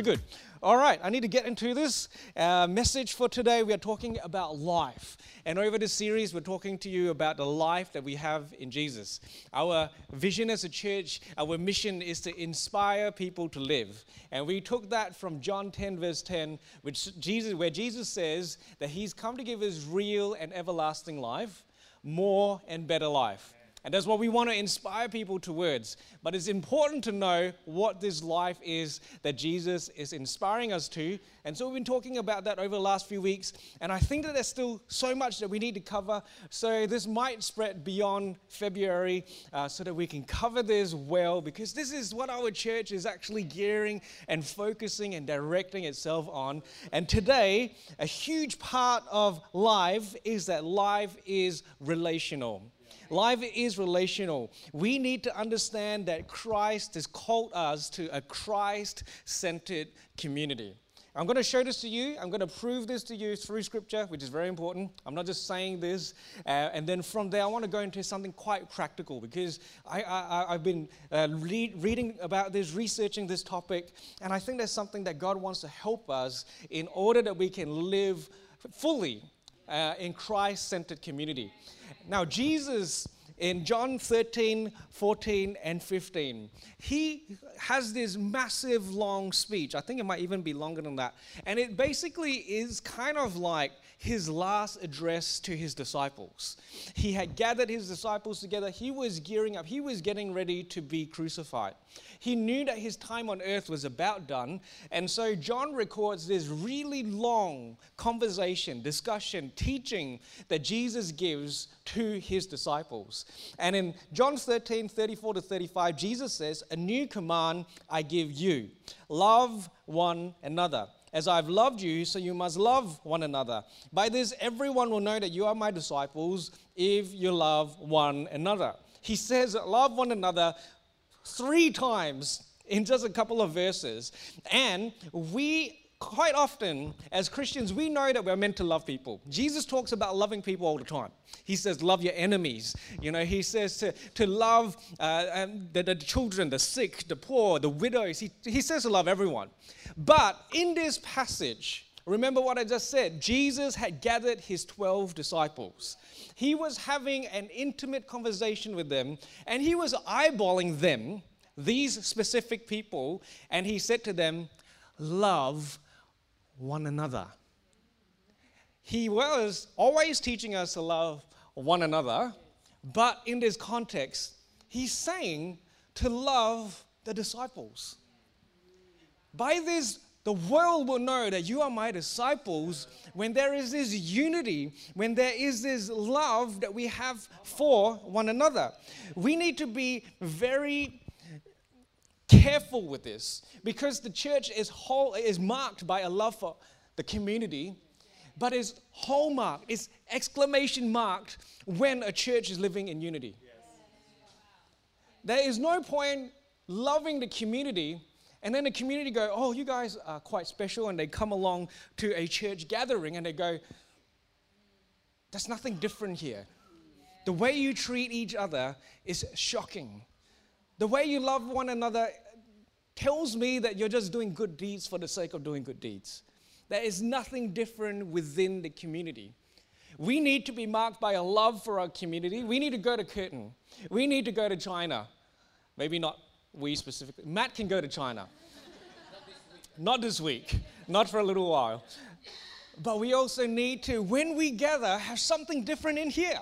So good. All right, I need to get into this uh, message for today. We are talking about life. And over this series, we're talking to you about the life that we have in Jesus. Our vision as a church, our mission is to inspire people to live. And we took that from John 10, verse 10, which Jesus, where Jesus says that he's come to give us real and everlasting life, more and better life. And that's what we want to inspire people towards. But it's important to know what this life is that Jesus is inspiring us to. And so we've been talking about that over the last few weeks. And I think that there's still so much that we need to cover. So this might spread beyond February uh, so that we can cover this well, because this is what our church is actually gearing and focusing and directing itself on. And today, a huge part of life is that life is relational. Life is relational. We need to understand that Christ has called us to a Christ centered community. I'm going to show this to you. I'm going to prove this to you through scripture, which is very important. I'm not just saying this. Uh, and then from there, I want to go into something quite practical because I, have been uh, read, reading about this, researching this topic, and I think there's something that God wants to help us in order that we can live fully uh, in Christ centered community. Now, Jesus in John 13, 14, and 15, he has this massive long speech. I think it might even be longer than that. And it basically is kind of like his last address to his disciples. He had gathered his disciples together, he was gearing up, he was getting ready to be crucified. He knew that his time on earth was about done. And so John records this really long conversation, discussion, teaching that Jesus gives to his disciples. And in John 13, 34 to 35, Jesus says, A new command I give you love one another. As I've loved you, so you must love one another. By this, everyone will know that you are my disciples if you love one another. He says, Love one another three times in just a couple of verses. And we quite often, as Christians, we know that we're meant to love people. Jesus talks about loving people all the time. He says, Love your enemies. You know, he says to, to love uh, the, the children, the sick, the poor, the widows. He, he says to love everyone. But in this passage, remember what I just said Jesus had gathered his 12 disciples. He was having an intimate conversation with them, and he was eyeballing them, these specific people, and he said to them, Love one another. He was always teaching us to love one another, but in this context, he's saying to love the disciples. By this, the world will know that you are my disciples when there is this unity, when there is this love that we have for one another. We need to be very careful with this because the church is whole is marked by a love for the community but is hallmark is exclamation marked when a church is living in unity. There is no point loving the community and then the community go oh you guys are quite special and they come along to a church gathering and they go there's nothing different here. The way you treat each other is shocking the way you love one another tells me that you're just doing good deeds for the sake of doing good deeds. There is nothing different within the community. We need to be marked by a love for our community. We need to go to Curtin. We need to go to China. Maybe not we specifically. Matt can go to China. not this week, not for a little while. But we also need to, when we gather, have something different in here.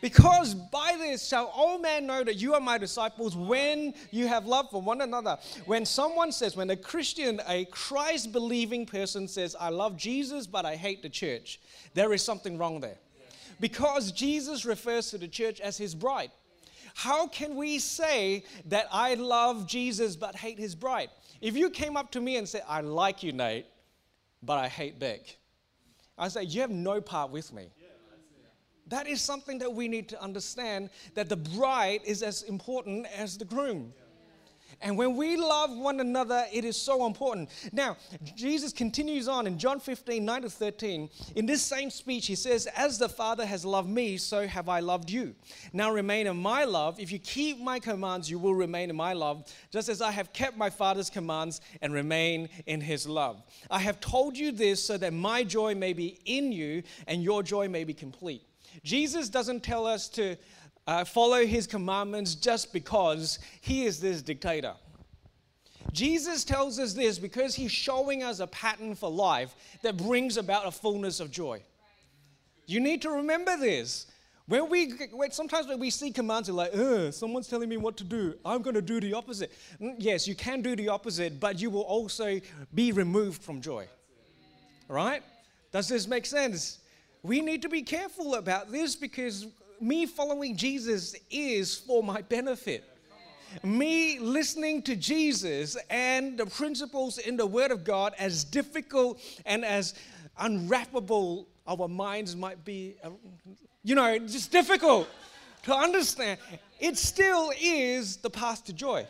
Because by this shall all men know that you are my disciples when you have love for one another. When someone says, when a Christian, a Christ believing person says, I love Jesus, but I hate the church, there is something wrong there. Because Jesus refers to the church as his bride. How can we say that I love Jesus but hate his bride? If you came up to me and said, I like you, Nate, but I hate Beck, I say, You have no part with me. That is something that we need to understand that the bride is as important as the groom. And when we love one another, it is so important. Now, Jesus continues on in John 15, 9 to 13. In this same speech, he says, As the Father has loved me, so have I loved you. Now remain in my love. If you keep my commands, you will remain in my love, just as I have kept my Father's commands and remain in his love. I have told you this so that my joy may be in you and your joy may be complete. Jesus doesn't tell us to uh, follow his commandments just because he is this dictator. Jesus tells us this because he's showing us a pattern for life that brings about a fullness of joy. You need to remember this. When we, sometimes when we see commands, we're like, Ugh, someone's telling me what to do. I'm going to do the opposite. Mm, yes, you can do the opposite, but you will also be removed from joy. Right? Does this make sense? We need to be careful about this because me following Jesus is for my benefit. Me listening to Jesus and the principles in the Word of God, as difficult and as unwrappable our minds might be, uh, you know, just difficult to understand, it still is the path to joy.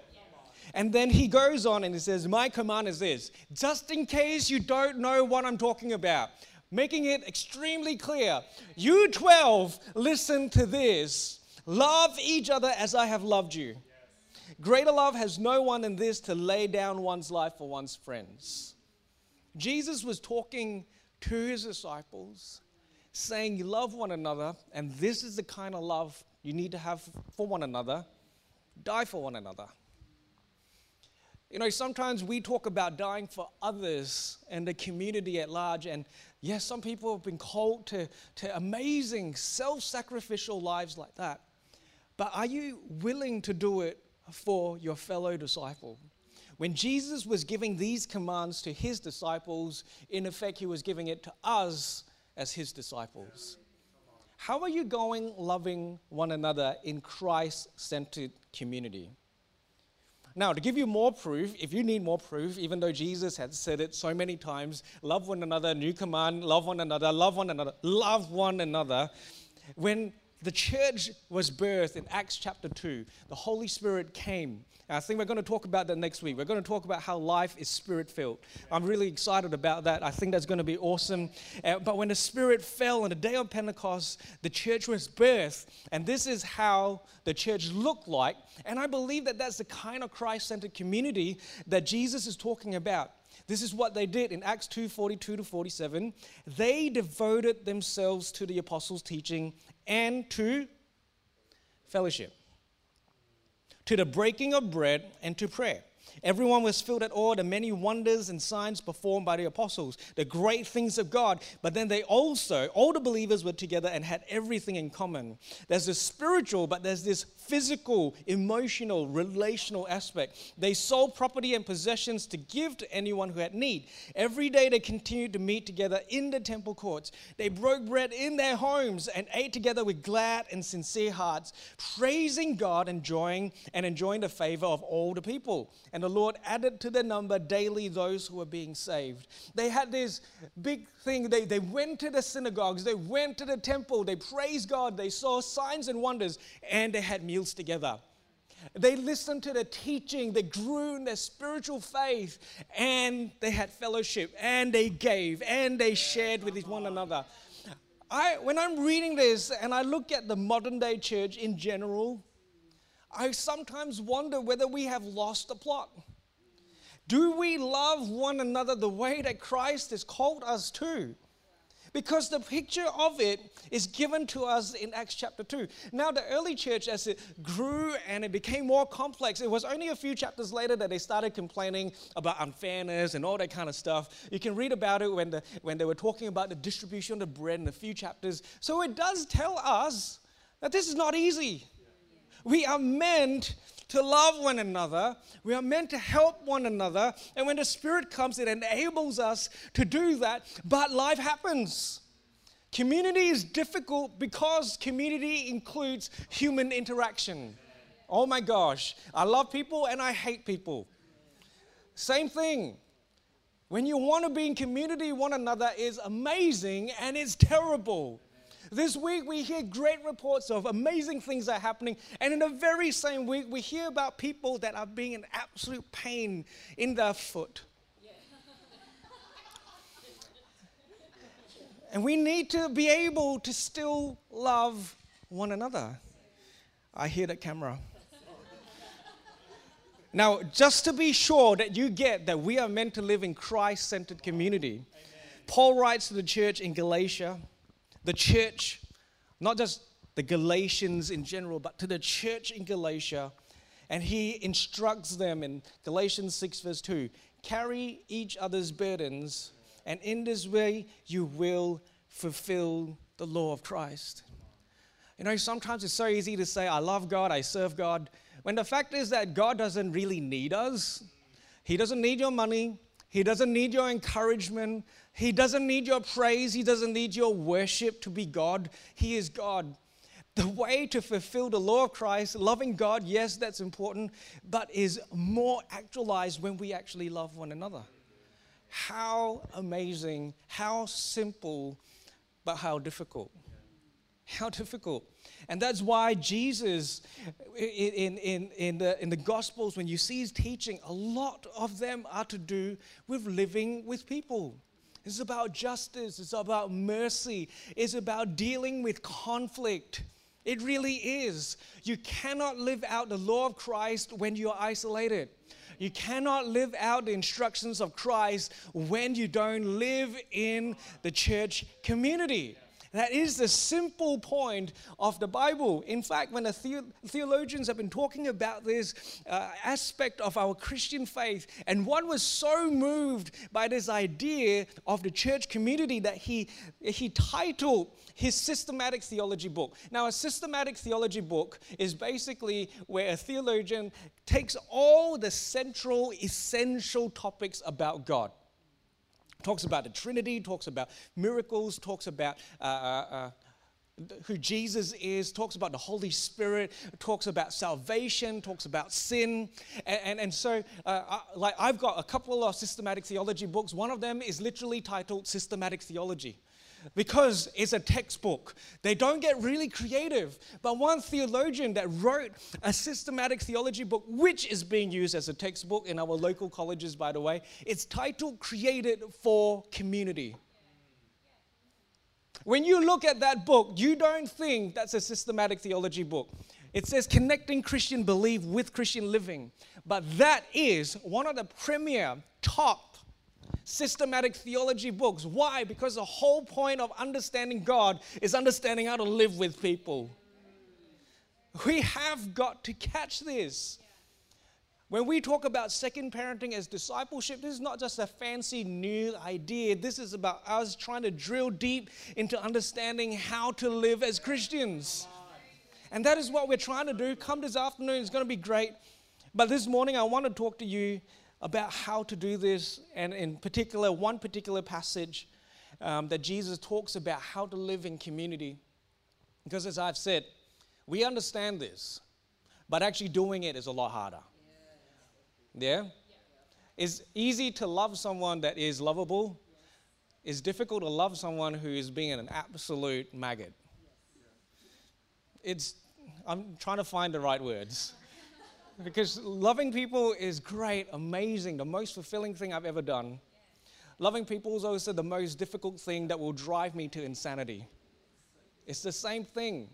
And then he goes on and he says, My command is this just in case you don't know what I'm talking about making it extremely clear. You 12, listen to this. Love each other as I have loved you. Greater love has no one than this to lay down one's life for one's friends. Jesus was talking to his disciples, saying, You love one another, and this is the kind of love you need to have for one another. Die for one another. You know, sometimes we talk about dying for others and the community at large, and Yes, some people have been called to, to amazing self sacrificial lives like that. But are you willing to do it for your fellow disciple? When Jesus was giving these commands to his disciples, in effect, he was giving it to us as his disciples. How are you going loving one another in Christ centered community? Now, to give you more proof, if you need more proof, even though Jesus had said it so many times love one another, new command, love one another, love one another, love one another. When the church was birthed in Acts chapter 2, the Holy Spirit came I think we're going to talk about that next week. We're going to talk about how life is spirit filled. I'm really excited about that. I think that's going to be awesome. Uh, but when the Spirit fell on the day of Pentecost, the church was birthed. And this is how the church looked like. And I believe that that's the kind of Christ centered community that Jesus is talking about. This is what they did in Acts 2 42 to 47. They devoted themselves to the apostles' teaching and to fellowship to the breaking of bread, and to prayer. Everyone was filled at awe, the many wonders and signs performed by the apostles, the great things of God. But then they also, all the believers were together and had everything in common. There's this spiritual, but there's this physical, emotional, relational aspect. They sold property and possessions to give to anyone who had need. Every day they continued to meet together in the temple courts. They broke bread in their homes and ate together with glad and sincere hearts, praising God, enjoying and enjoying the favor of all the people. And the Lord added to their number daily those who were being saved. They had this big thing. They, they went to the synagogues, they went to the temple, they praised God, they saw signs and wonders, and they had meals together. They listened to the teaching, they grew in their spiritual faith, and they had fellowship, and they gave, and they shared with one another. I, when I'm reading this and I look at the modern day church in general, I sometimes wonder whether we have lost the plot. Do we love one another the way that Christ has called us to? Because the picture of it is given to us in Acts chapter 2. Now, the early church, as it grew and it became more complex, it was only a few chapters later that they started complaining about unfairness and all that kind of stuff. You can read about it when, the, when they were talking about the distribution of the bread in a few chapters. So it does tell us that this is not easy. We are meant to love one another. We are meant to help one another. And when the Spirit comes, it enables us to do that. But life happens. Community is difficult because community includes human interaction. Oh my gosh, I love people and I hate people. Same thing. When you want to be in community, one another is amazing and it's terrible. This week, we hear great reports of amazing things that are happening. And in the very same week, we hear about people that are being in absolute pain in their foot. and we need to be able to still love one another. I hear that camera. Now, just to be sure that you get that we are meant to live in Christ centered community, Amen. Paul writes to the church in Galatia, the church, not just the Galatians in general, but to the church in Galatia, and he instructs them in Galatians 6, verse 2 carry each other's burdens, and in this way you will fulfill the law of Christ. You know, sometimes it's so easy to say, I love God, I serve God when the fact is that God doesn't really need us. He doesn't need your money. He doesn't need your encouragement. He doesn't need your praise. He doesn't need your worship to be God. He is God. The way to fulfill the law of Christ, loving God, yes, that's important, but is more actualized when we actually love one another. How amazing, how simple, but how difficult. How difficult. And that's why Jesus, in, in, in, the, in the Gospels, when you see his teaching, a lot of them are to do with living with people. It's about justice, it's about mercy, it's about dealing with conflict. It really is. You cannot live out the law of Christ when you're isolated. You cannot live out the instructions of Christ when you don't live in the church community. That is the simple point of the Bible. In fact, when the, theologians have been talking about this uh, aspect of our Christian faith, and one was so moved by this idea of the church community that he, he titled his systematic theology book. Now, a systematic theology book is basically where a theologian takes all the central, essential topics about God talks about the Trinity, talks about miracles, talks about uh, uh, uh, who Jesus is, talks about the Holy Spirit, talks about salvation, talks about sin. And, and, and so, uh, I, like, I've got a couple of systematic theology books. One of them is literally titled Systematic Theology because it's a textbook. They don't get really creative. But one theologian that wrote a systematic theology book, which is being used as a textbook in our local colleges, by the way, it's titled Created for Community. When you look at that book, you don't think that's a systematic theology book. It says connecting Christian belief with Christian living. But that is one of the premier top systematic theology books. Why? Because the whole point of understanding God is understanding how to live with people. We have got to catch this. When we talk about second parenting as discipleship, this is not just a fancy new idea. This is about us trying to drill deep into understanding how to live as Christians. And that is what we're trying to do. Come this afternoon, it's going to be great. But this morning, I want to talk to you about how to do this, and in particular, one particular passage um, that Jesus talks about how to live in community. Because as I've said, we understand this, but actually doing it is a lot harder. Yeah? It's easy to love someone that is lovable. It's difficult to love someone who is being an absolute maggot. It's, I'm trying to find the right words because loving people is great, amazing, the most fulfilling thing I've ever done. Loving people is also the most difficult thing that will drive me to insanity. It's the same thing.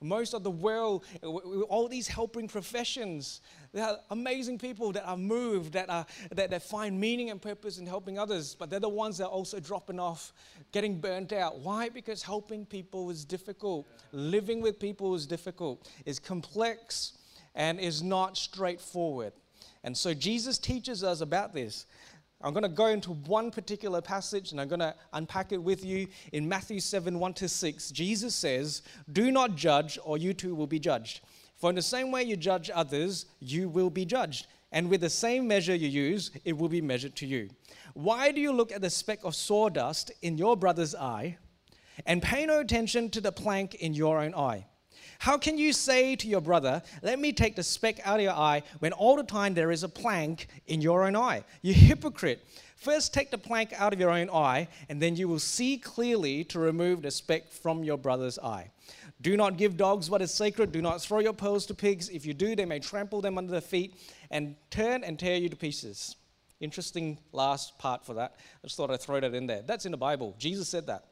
Most of the world, all these helping professions, they are amazing people that are moved, that, are, that, that find meaning and purpose in helping others, but they're the ones that are also dropping off, getting burnt out. Why? Because helping people is difficult. Living with people is difficult, it's complex and is not straightforward. And so Jesus teaches us about this. I'm going to go into one particular passage and I'm going to unpack it with you. In Matthew 7 1 to 6, Jesus says, Do not judge, or you too will be judged. For in the same way you judge others, you will be judged. And with the same measure you use, it will be measured to you. Why do you look at the speck of sawdust in your brother's eye and pay no attention to the plank in your own eye? How can you say to your brother, Let me take the speck out of your eye, when all the time there is a plank in your own eye? You hypocrite. First, take the plank out of your own eye, and then you will see clearly to remove the speck from your brother's eye. Do not give dogs what is sacred. Do not throw your pearls to pigs. If you do, they may trample them under their feet and turn and tear you to pieces. Interesting last part for that. I just thought I'd throw that in there. That's in the Bible. Jesus said that.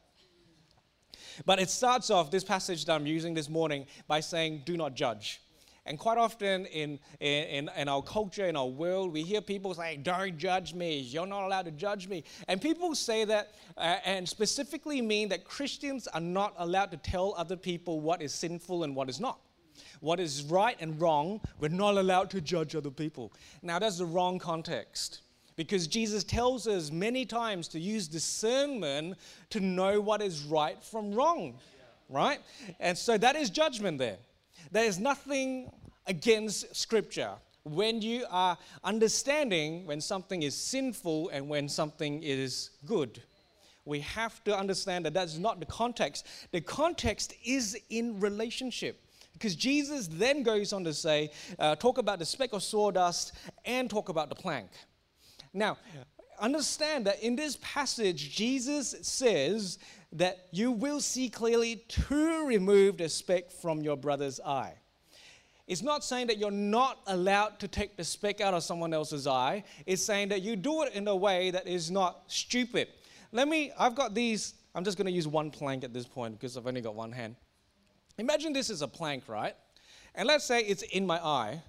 But it starts off, this passage that I'm using this morning, by saying, Do not judge. And quite often in, in, in our culture, in our world, we hear people say, Don't judge me. You're not allowed to judge me. And people say that uh, and specifically mean that Christians are not allowed to tell other people what is sinful and what is not. What is right and wrong, we're not allowed to judge other people. Now, that's the wrong context. Because Jesus tells us many times to use discernment to know what is right from wrong, right? And so that is judgment there. There is nothing against Scripture when you are understanding when something is sinful and when something is good. We have to understand that that's not the context. The context is in relationship. Because Jesus then goes on to say, uh, talk about the speck of sawdust and talk about the plank. Now, understand that in this passage, Jesus says that you will see clearly to remove the speck from your brother's eye. It's not saying that you're not allowed to take the speck out of someone else's eye. It's saying that you do it in a way that is not stupid. Let me, I've got these, I'm just going to use one plank at this point because I've only got one hand. Imagine this is a plank, right? And let's say it's in my eye,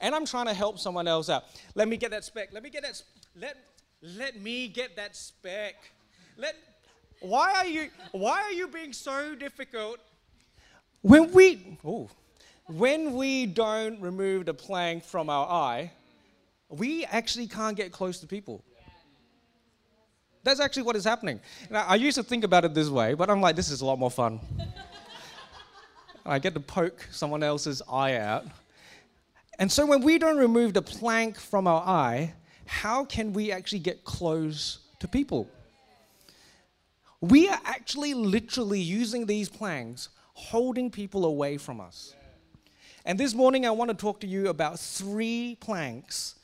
and I'm trying to help someone else out. Let me get that speck. Let me get that. Let, let me get that spec. Let, why are you why are you being so difficult? When we oh, when we don't remove the plank from our eye, we actually can't get close to people. That's actually what is happening. Now, I used to think about it this way, but I'm like, this is a lot more fun. I get to poke someone else's eye out. And so when we don't remove the plank from our eye, how can we actually get close to people? We are actually literally using these planks, holding people away from us. And this morning, I want to talk to you about three planks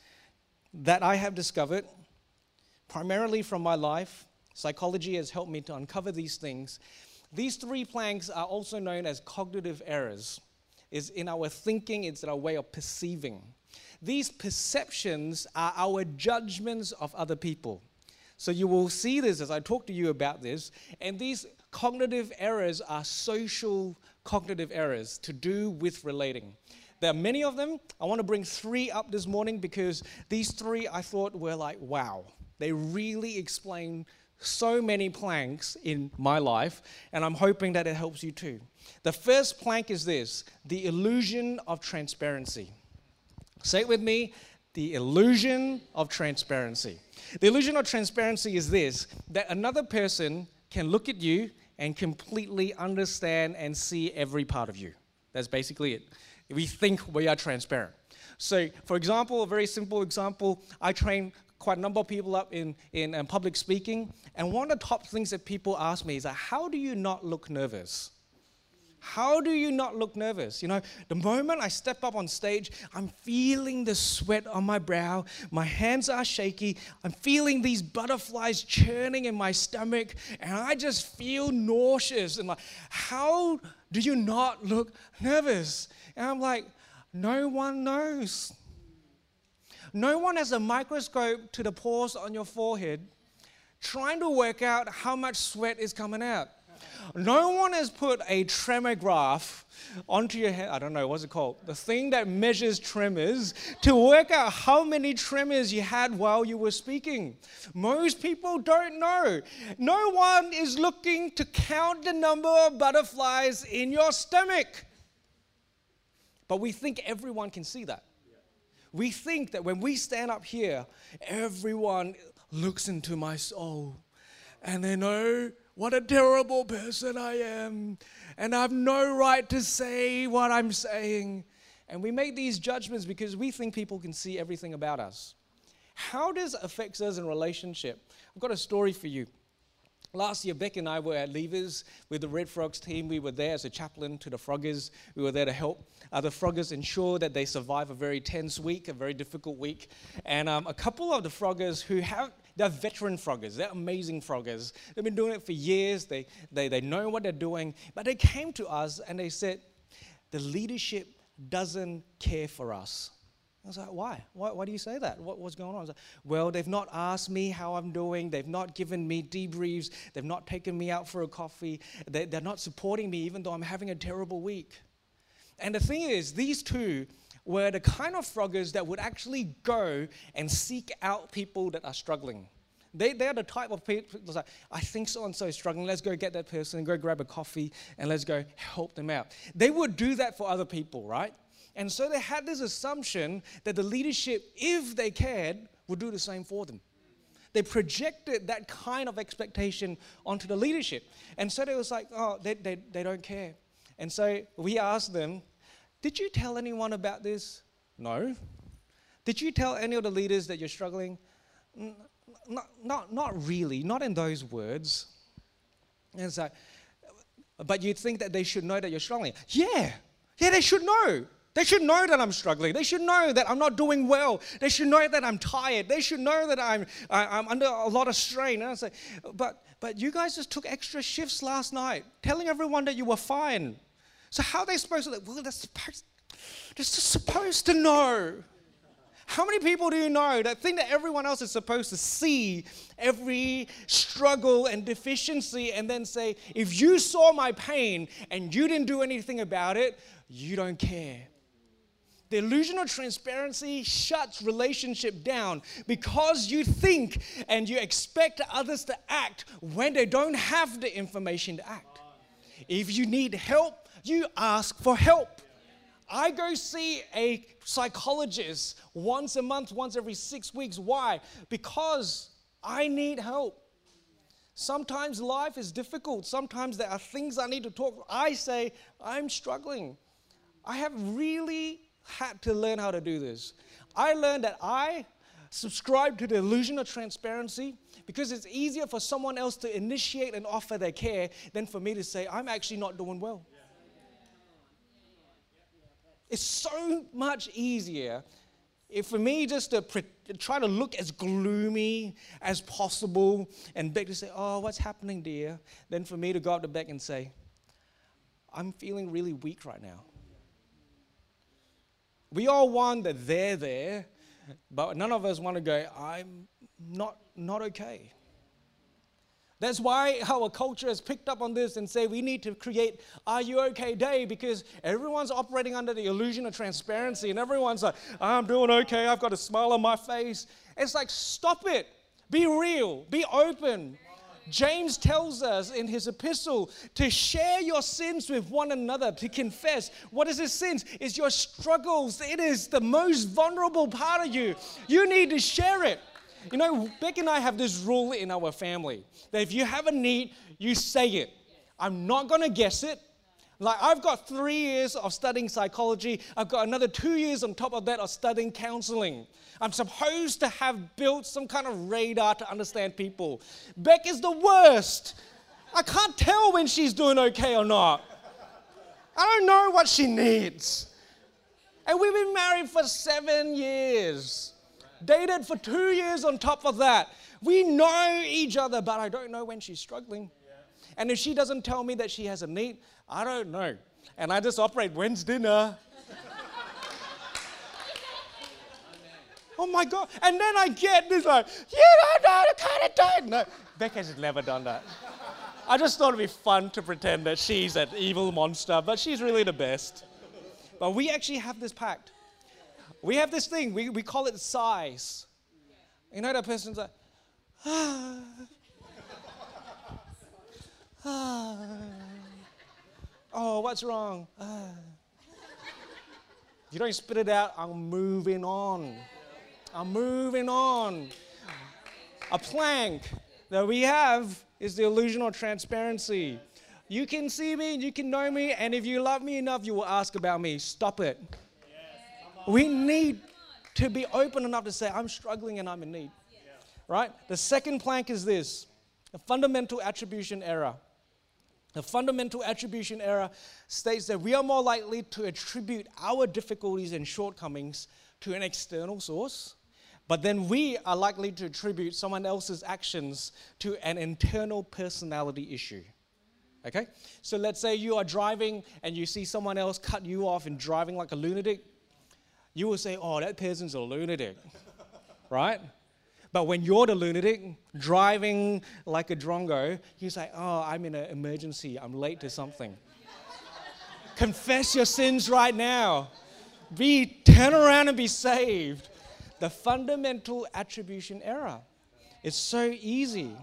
that I have discovered, primarily from my life. Psychology has helped me to uncover these things. These three planks are also known as cognitive errors. Is in our thinking, it's our way of perceiving. These perceptions are our judgments of other people. So you will see this as I talk to you about this. And these cognitive errors are social cognitive errors to do with relating. There are many of them. I want to bring three up this morning because these three I thought were like, wow. They really explain so many planks in my life, and I'm hoping that it helps you too. The first plank is this the illusion of transparency. Say it with me the illusion of transparency. The illusion of transparency is this that another person can look at you and completely understand and see every part of you. That's basically it. We think we are transparent. So, for example, a very simple example, I train quite a number of people up in, in um, public speaking, and one of the top things that people ask me is, How do you not look nervous? How do you not look nervous? You know, the moment I step up on stage, I'm feeling the sweat on my brow. My hands are shaky. I'm feeling these butterflies churning in my stomach, and I just feel nauseous. And like, how do you not look nervous? And I'm like, no one knows. No one has a microscope to the pores on your forehead trying to work out how much sweat is coming out. No one has put a tremor graph onto your head. I don't know, what's it called? The thing that measures tremors to work out how many tremors you had while you were speaking. Most people don't know. No one is looking to count the number of butterflies in your stomach. But we think everyone can see that. We think that when we stand up here, everyone looks into my soul and they know what a terrible person I am, and I have no right to say what I'm saying. And we make these judgments because we think people can see everything about us. How does it affect us in relationship? I've got a story for you. Last year, Beck and I were at Leavers with the Red Frogs team. We were there as a chaplain to the Froggers. We were there to help uh, the Froggers ensure that they survive a very tense week, a very difficult week. And um, a couple of the Froggers who have, they're veteran Froggers, they're amazing Froggers. They've been doing it for years, they, they, they know what they're doing. But they came to us and they said, the leadership doesn't care for us. I was like, why? why? Why do you say that? What, what's going on? I was like, well, they've not asked me how I'm doing. They've not given me debriefs. They've not taken me out for a coffee. They, they're not supporting me, even though I'm having a terrible week. And the thing is, these two were the kind of froggers that would actually go and seek out people that are struggling. They, they're the type of people like, I think so and so is struggling. Let's go get that person go grab a coffee and let's go help them out. They would do that for other people, right? And so they had this assumption that the leadership, if they cared, would do the same for them. They projected that kind of expectation onto the leadership. And so they was like, oh, they, they, they don't care. And so we asked them, did you tell anyone about this? No. Did you tell any of the leaders that you're struggling? Not, not, not really, not in those words. And so, but you'd think that they should know that you're struggling. Yeah, yeah, they should know. They should know that I'm struggling. They should know that I'm not doing well. They should know that I'm tired. They should know that I'm, I, am under a lot of strain. And I say, but, but you guys just took extra shifts last night, telling everyone that you were fine. So how are they supposed to? Well, they're supposed, they're supposed to know. How many people do you know that think that everyone else is supposed to see every struggle and deficiency and then say, if you saw my pain and you didn't do anything about it, you don't care? The illusion of transparency shuts relationship down because you think and you expect others to act when they don't have the information to act. If you need help, you ask for help. I go see a psychologist once a month, once every six weeks. Why? Because I need help. Sometimes life is difficult. Sometimes there are things I need to talk. I say, I'm struggling. I have really had to learn how to do this. I learned that I subscribe to the illusion of transparency because it's easier for someone else to initiate and offer their care than for me to say, I'm actually not doing well. It's so much easier if for me just to pre- try to look as gloomy as possible and beg to say, Oh, what's happening, dear? Than for me to go up to Beck and say, I'm feeling really weak right now. We all want that they're there, but none of us want to go, I'm not, not okay. That's why our culture has picked up on this and say we need to create Are You OK Day because everyone's operating under the illusion of transparency and everyone's like, I'm doing okay, I've got a smile on my face. It's like, stop it. Be real, be open. James tells us in his epistle to share your sins with one another, to confess. What is his sins? It's your struggles. It is the most vulnerable part of you. You need to share it. You know, Beck and I have this rule in our family that if you have a need, you say it. I'm not going to guess it. Like, I've got three years of studying psychology. I've got another two years on top of that of studying counseling. I'm supposed to have built some kind of radar to understand people. Beck is the worst. I can't tell when she's doing okay or not. I don't know what she needs. And we've been married for seven years, dated for two years on top of that. We know each other, but I don't know when she's struggling. And if she doesn't tell me that she has a need, I don't know. And I just operate, when's dinner? oh my God. And then I get this like, you don't know the kind of date. No, Becca's has never done that. I just thought it'd be fun to pretend that she's an evil monster, but she's really the best. But we actually have this pact. We have this thing, we, we call it sighs. You know, that person's like, ah, ah. Oh, what's wrong? Uh, you don't spit it out, I'm moving on. I'm moving on. A plank that we have is the illusion of transparency. You can see me you can know me, and if you love me enough, you will ask about me. Stop it. We need to be open enough to say, I'm struggling and I'm in need. Right? The second plank is this The fundamental attribution error. The fundamental attribution error states that we are more likely to attribute our difficulties and shortcomings to an external source, but then we are likely to attribute someone else's actions to an internal personality issue. Okay? So let's say you are driving and you see someone else cut you off and driving like a lunatic. You will say, oh, that person's a lunatic. right? But when you're the lunatic driving like a drongo, you say, oh, I'm in an emergency. I'm late to something. Confess your sins right now. Be turn around and be saved. The fundamental attribution error. It's so easy.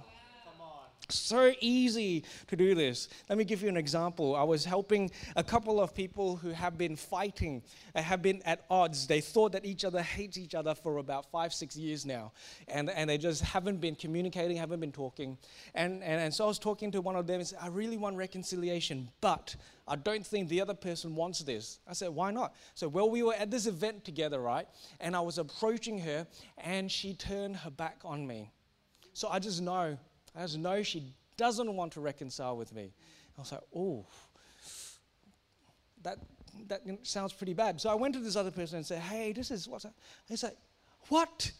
So easy to do this. Let me give you an example. I was helping a couple of people who have been fighting, uh, have been at odds. They thought that each other hates each other for about five, six years now. And, and they just haven't been communicating, haven't been talking. And, and, and so I was talking to one of them and said, I really want reconciliation, but I don't think the other person wants this. I said, why not? So, well, we were at this event together, right? And I was approaching her and she turned her back on me. So I just know I just know she doesn't want to reconcile with me. I was like, oh, that, that sounds pretty bad. So I went to this other person and said, hey, this is what's that? He's like, what?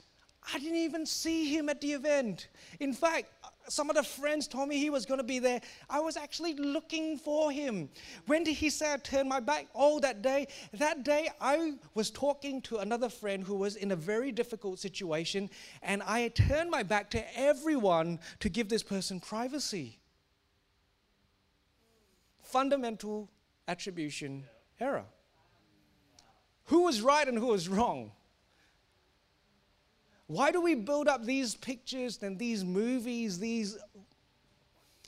I didn't even see him at the event. In fact, some of the friends told me he was going to be there. I was actually looking for him. When did he say I turned my back? Oh, that day. That day, I was talking to another friend who was in a very difficult situation, and I turned my back to everyone to give this person privacy. Fundamental attribution error. Who was right and who was wrong? Why do we build up these pictures and these movies, these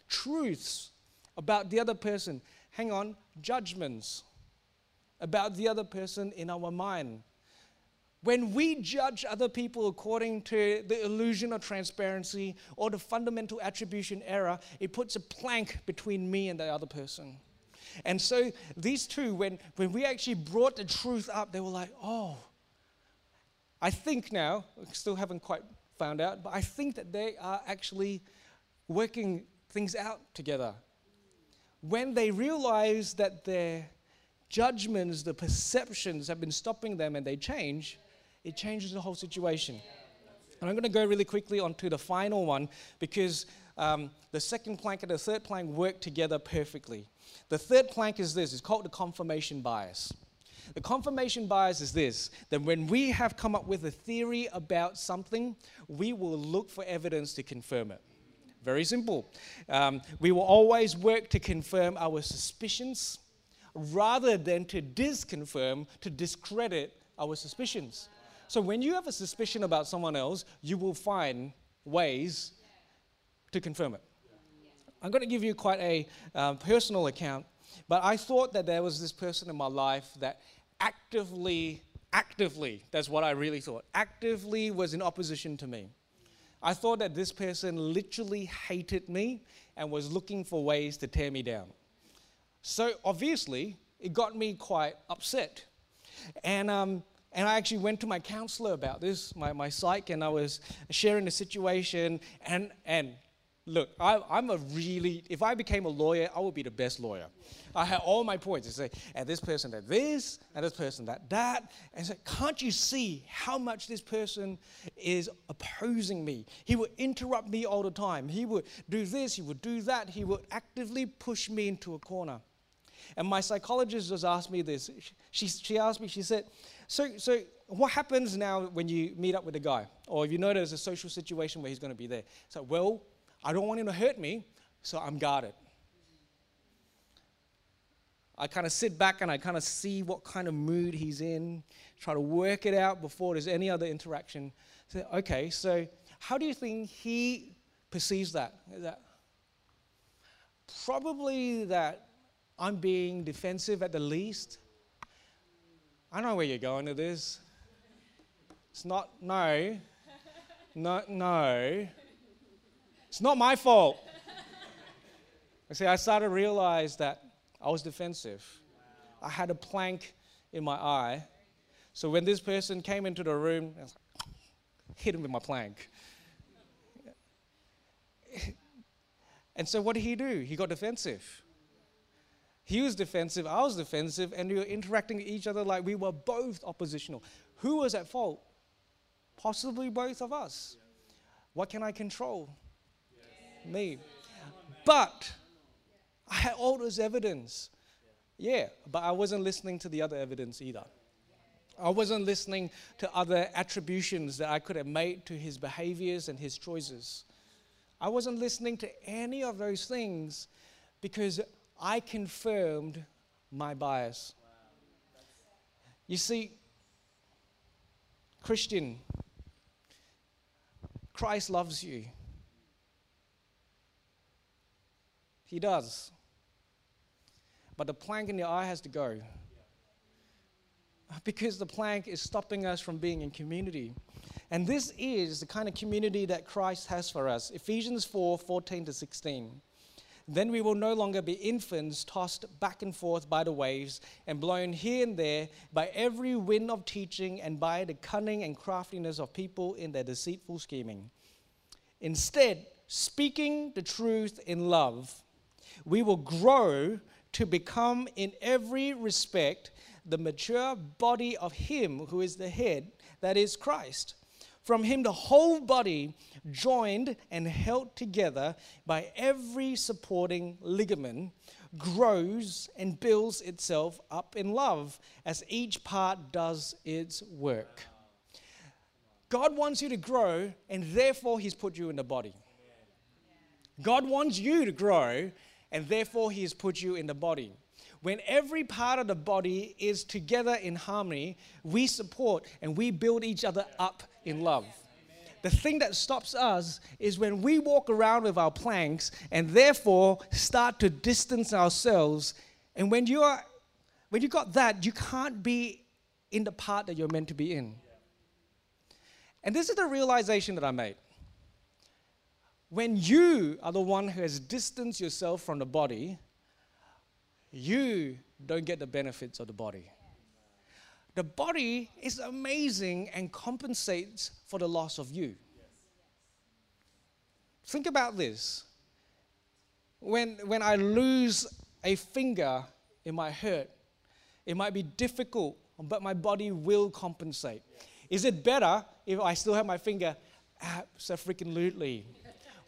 truths about the other person? Hang on, judgments about the other person in our mind. When we judge other people according to the illusion of transparency or the fundamental attribution error, it puts a plank between me and the other person. And so these two, when, when we actually brought the truth up, they were like, oh, I think now, still haven't quite found out, but I think that they are actually working things out together. When they realize that their judgments, the perceptions have been stopping them and they change, it changes the whole situation. And I'm going to go really quickly on to the final one because um, the second plank and the third plank work together perfectly. The third plank is this it's called the confirmation bias. The confirmation bias is this that when we have come up with a theory about something, we will look for evidence to confirm it. Very simple. Um, we will always work to confirm our suspicions rather than to disconfirm, to discredit our suspicions. So when you have a suspicion about someone else, you will find ways to confirm it. I'm going to give you quite a um, personal account, but I thought that there was this person in my life that actively, actively, that's what I really thought, actively was in opposition to me. I thought that this person literally hated me and was looking for ways to tear me down. So obviously, it got me quite upset. And, um, and I actually went to my counselor about this, my, my psych, and I was sharing the situation. And, and look, I, am a really, if I became a lawyer, I would be the best lawyer. I had all my points to say, and this person did this, and this person that that. And say, can't you see how much this person is opposing me? He would interrupt me all the time. He would do this, he would do that. He would actively push me into a corner. And my psychologist just asked me this. She, she asked me, she said, so, so what happens now when you meet up with a guy? Or if you there's a social situation where he's going to be there? So, well, I don't want him to hurt me, so I'm guarded. I kind of sit back and I kind of see what kind of mood he's in, try to work it out before there's any other interaction. So, okay, so how do you think he perceives that? That probably that I'm being defensive at the least. I know where you're going with this. It's not no. No, no. It's not my fault. I say I started to realize that I was defensive. I had a plank in my eye. So when this person came into the room, I was like, hit him with my plank. And so what did he do? He got defensive. He was defensive, I was defensive, and we were interacting with each other like we were both oppositional. Who was at fault? Possibly both of us. What can I control? Me. But I had all this evidence. Yeah, but I wasn't listening to the other evidence either. I wasn't listening to other attributions that I could have made to his behaviors and his choices. I wasn't listening to any of those things because I confirmed my bias. You see, Christian, Christ loves you. He does. But the plank in the eye has to go. Because the plank is stopping us from being in community. And this is the kind of community that Christ has for us. Ephesians 4 14 to 16. Then we will no longer be infants tossed back and forth by the waves and blown here and there by every wind of teaching and by the cunning and craftiness of people in their deceitful scheming. Instead, speaking the truth in love, we will grow to become, in every respect, the mature body of Him who is the head, that is Christ. From Him, the whole body, joined and held together by every supporting ligament, grows and builds itself up in love as each part does its work. God wants you to grow, and therefore, He's put you in the body. God wants you to grow, and therefore He has put you in the body. When every part of the body is together in harmony, we support and we build each other up in love. The thing that stops us is when we walk around with our planks and therefore start to distance ourselves. And when you are when you got that, you can't be in the part that you're meant to be in. And this is the realization that I made when you are the one who has distanced yourself from the body, you don't get the benefits of the body. The body is amazing and compensates for the loss of you. Think about this. When, when I lose a finger, it might hurt. It might be difficult, but my body will compensate. Is it better if I still have my finger? Absolutely.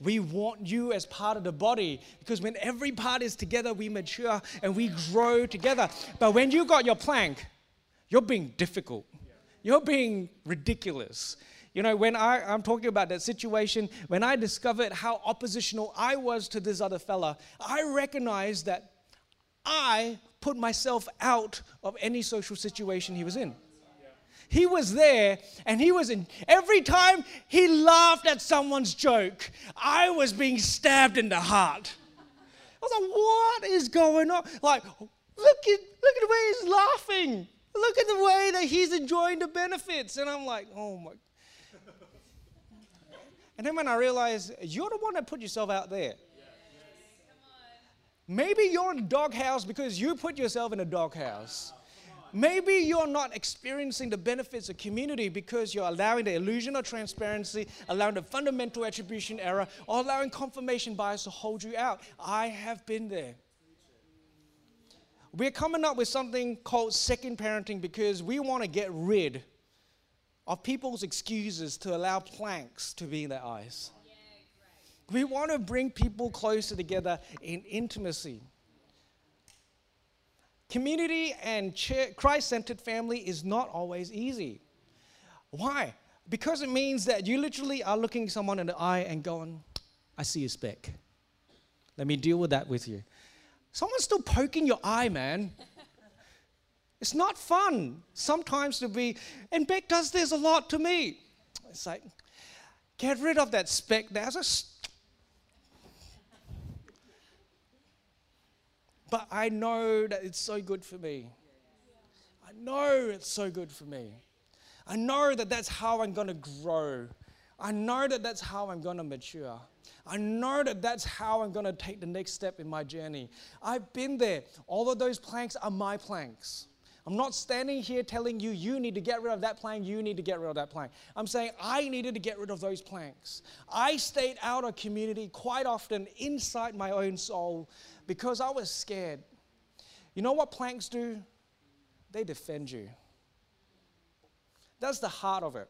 We want you as part of the body because when every part is together, we mature and we grow together. But when you got your plank, you're being difficult. You're being ridiculous. You know, when I, I'm talking about that situation, when I discovered how oppositional I was to this other fella, I recognized that I put myself out of any social situation he was in. He was there and he was in. Every time he laughed at someone's joke, I was being stabbed in the heart. I was like, what is going on? Like, look at, look at the way he's laughing. Look at the way that he's enjoying the benefits. And I'm like, oh my. And then when I realized, you're the one that put yourself out there. Maybe you're in a doghouse because you put yourself in a doghouse. Maybe you're not experiencing the benefits of community because you're allowing the illusion of transparency, allowing the fundamental attribution error, or allowing confirmation bias to hold you out. I have been there. We're coming up with something called second parenting because we want to get rid of people's excuses to allow planks to be in their eyes. we want to bring people closer together in intimacy. Community and Christ centered family is not always easy. Why? Because it means that you literally are looking someone in the eye and going, I see a speck. Let me deal with that with you. Someone's still poking your eye, man. It's not fun sometimes to be, and Beck does this a lot to me. It's like, get rid of that speck. There's a But I know that it's so good for me. I know it's so good for me. I know that that's how I'm going to grow. I know that that's how I'm going to mature. I know that that's how I'm going to take the next step in my journey. I've been there. All of those planks are my planks. I'm not standing here telling you, you need to get rid of that plank, you need to get rid of that plank. I'm saying I needed to get rid of those planks. I stayed out of community quite often inside my own soul because I was scared. You know what planks do? They defend you. That's the heart of it.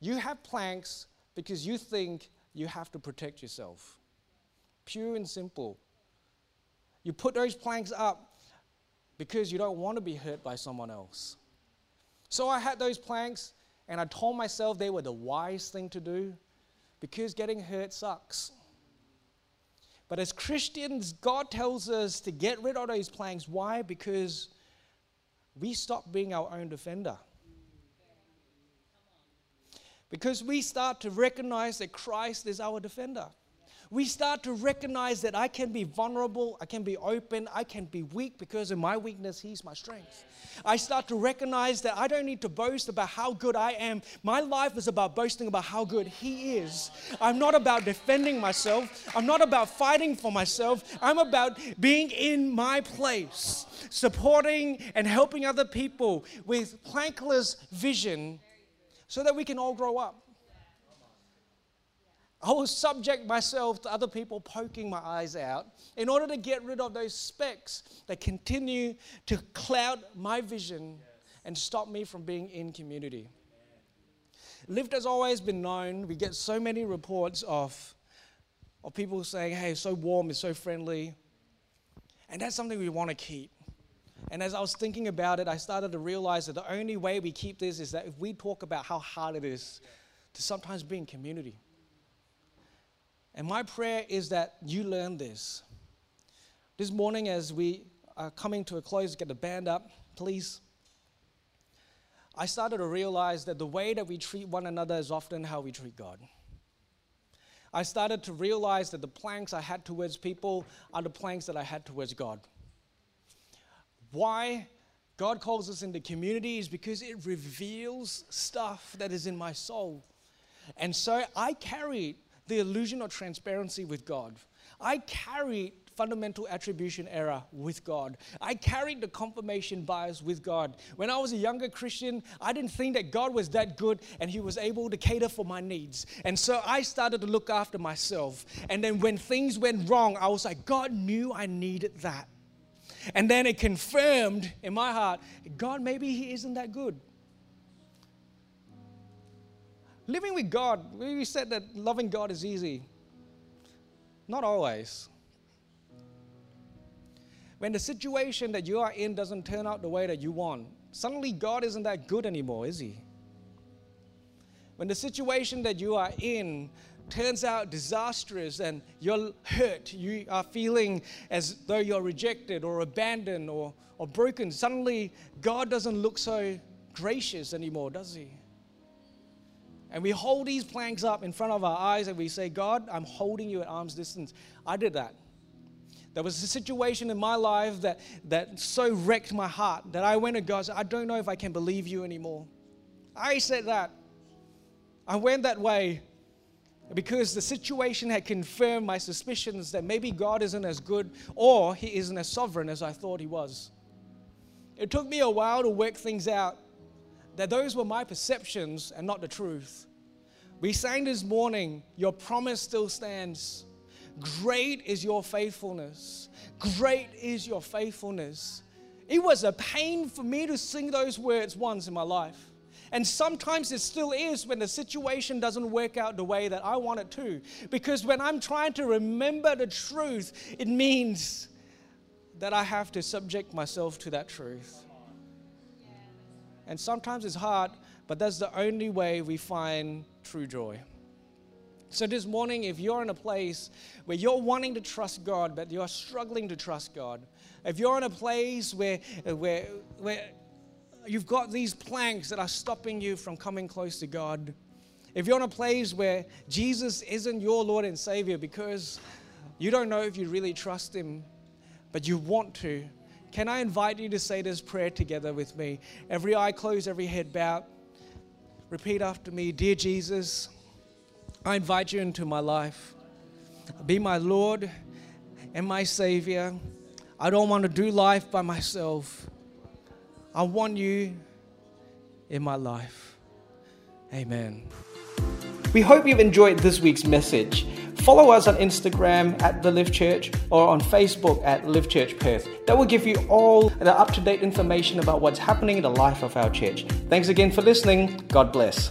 You have planks because you think you have to protect yourself. Pure and simple. You put those planks up because you don't want to be hurt by someone else. So I had those planks and I told myself they were the wise thing to do because getting hurt sucks. But as Christians, God tells us to get rid of those planks. Why? Because we stop being our own defender. Because we start to recognize that Christ is our defender we start to recognize that I can be vulnerable, I can be open, I can be weak because in my weakness, He's my strength. I start to recognize that I don't need to boast about how good I am. My life is about boasting about how good He is. I'm not about defending myself, I'm not about fighting for myself. I'm about being in my place, supporting and helping other people with plankless vision so that we can all grow up. I will subject myself to other people poking my eyes out in order to get rid of those specks that continue to cloud my vision and stop me from being in community. Lift has always been known. We get so many reports of, of people saying, hey, it's so warm, it's so friendly. And that's something we want to keep. And as I was thinking about it, I started to realize that the only way we keep this is that if we talk about how hard it is to sometimes be in community. And my prayer is that you learn this. This morning, as we are coming to a close, get the band up, please. I started to realize that the way that we treat one another is often how we treat God. I started to realize that the planks I had towards people are the planks that I had towards God. Why God calls us into community is because it reveals stuff that is in my soul. And so I carried the illusion of transparency with God. I carried fundamental attribution error with God. I carried the confirmation bias with God. When I was a younger Christian, I didn't think that God was that good and He was able to cater for my needs. And so I started to look after myself. And then when things went wrong, I was like, God knew I needed that. And then it confirmed in my heart, God, maybe He isn't that good. Living with God, we said that loving God is easy. Not always. When the situation that you are in doesn't turn out the way that you want, suddenly God isn't that good anymore, is He? When the situation that you are in turns out disastrous and you're hurt, you are feeling as though you're rejected or abandoned or, or broken, suddenly God doesn't look so gracious anymore, does He? And we hold these planks up in front of our eyes and we say, God, I'm holding you at arm's distance. I did that. There was a situation in my life that, that so wrecked my heart that I went to God said, I don't know if I can believe you anymore. I said that. I went that way because the situation had confirmed my suspicions that maybe God isn't as good or He isn't as sovereign as I thought He was. It took me a while to work things out that those were my perceptions and not the truth. We sang this morning, Your promise still stands. Great is your faithfulness. Great is your faithfulness. It was a pain for me to sing those words once in my life. And sometimes it still is when the situation doesn't work out the way that I want it to. Because when I'm trying to remember the truth, it means that I have to subject myself to that truth. And sometimes it's hard, but that's the only way we find true joy. So, this morning, if you're in a place where you're wanting to trust God, but you're struggling to trust God, if you're in a place where, where, where you've got these planks that are stopping you from coming close to God, if you're in a place where Jesus isn't your Lord and Savior because you don't know if you really trust Him, but you want to, can I invite you to say this prayer together with me? Every eye closed, every head bowed. Repeat after me Dear Jesus, I invite you into my life. Be my Lord and my Savior. I don't want to do life by myself. I want you in my life. Amen. We hope you've enjoyed this week's message. Follow us on Instagram at The Live Church or on Facebook at Live Church Perth. That will give you all the up to date information about what's happening in the life of our church. Thanks again for listening. God bless.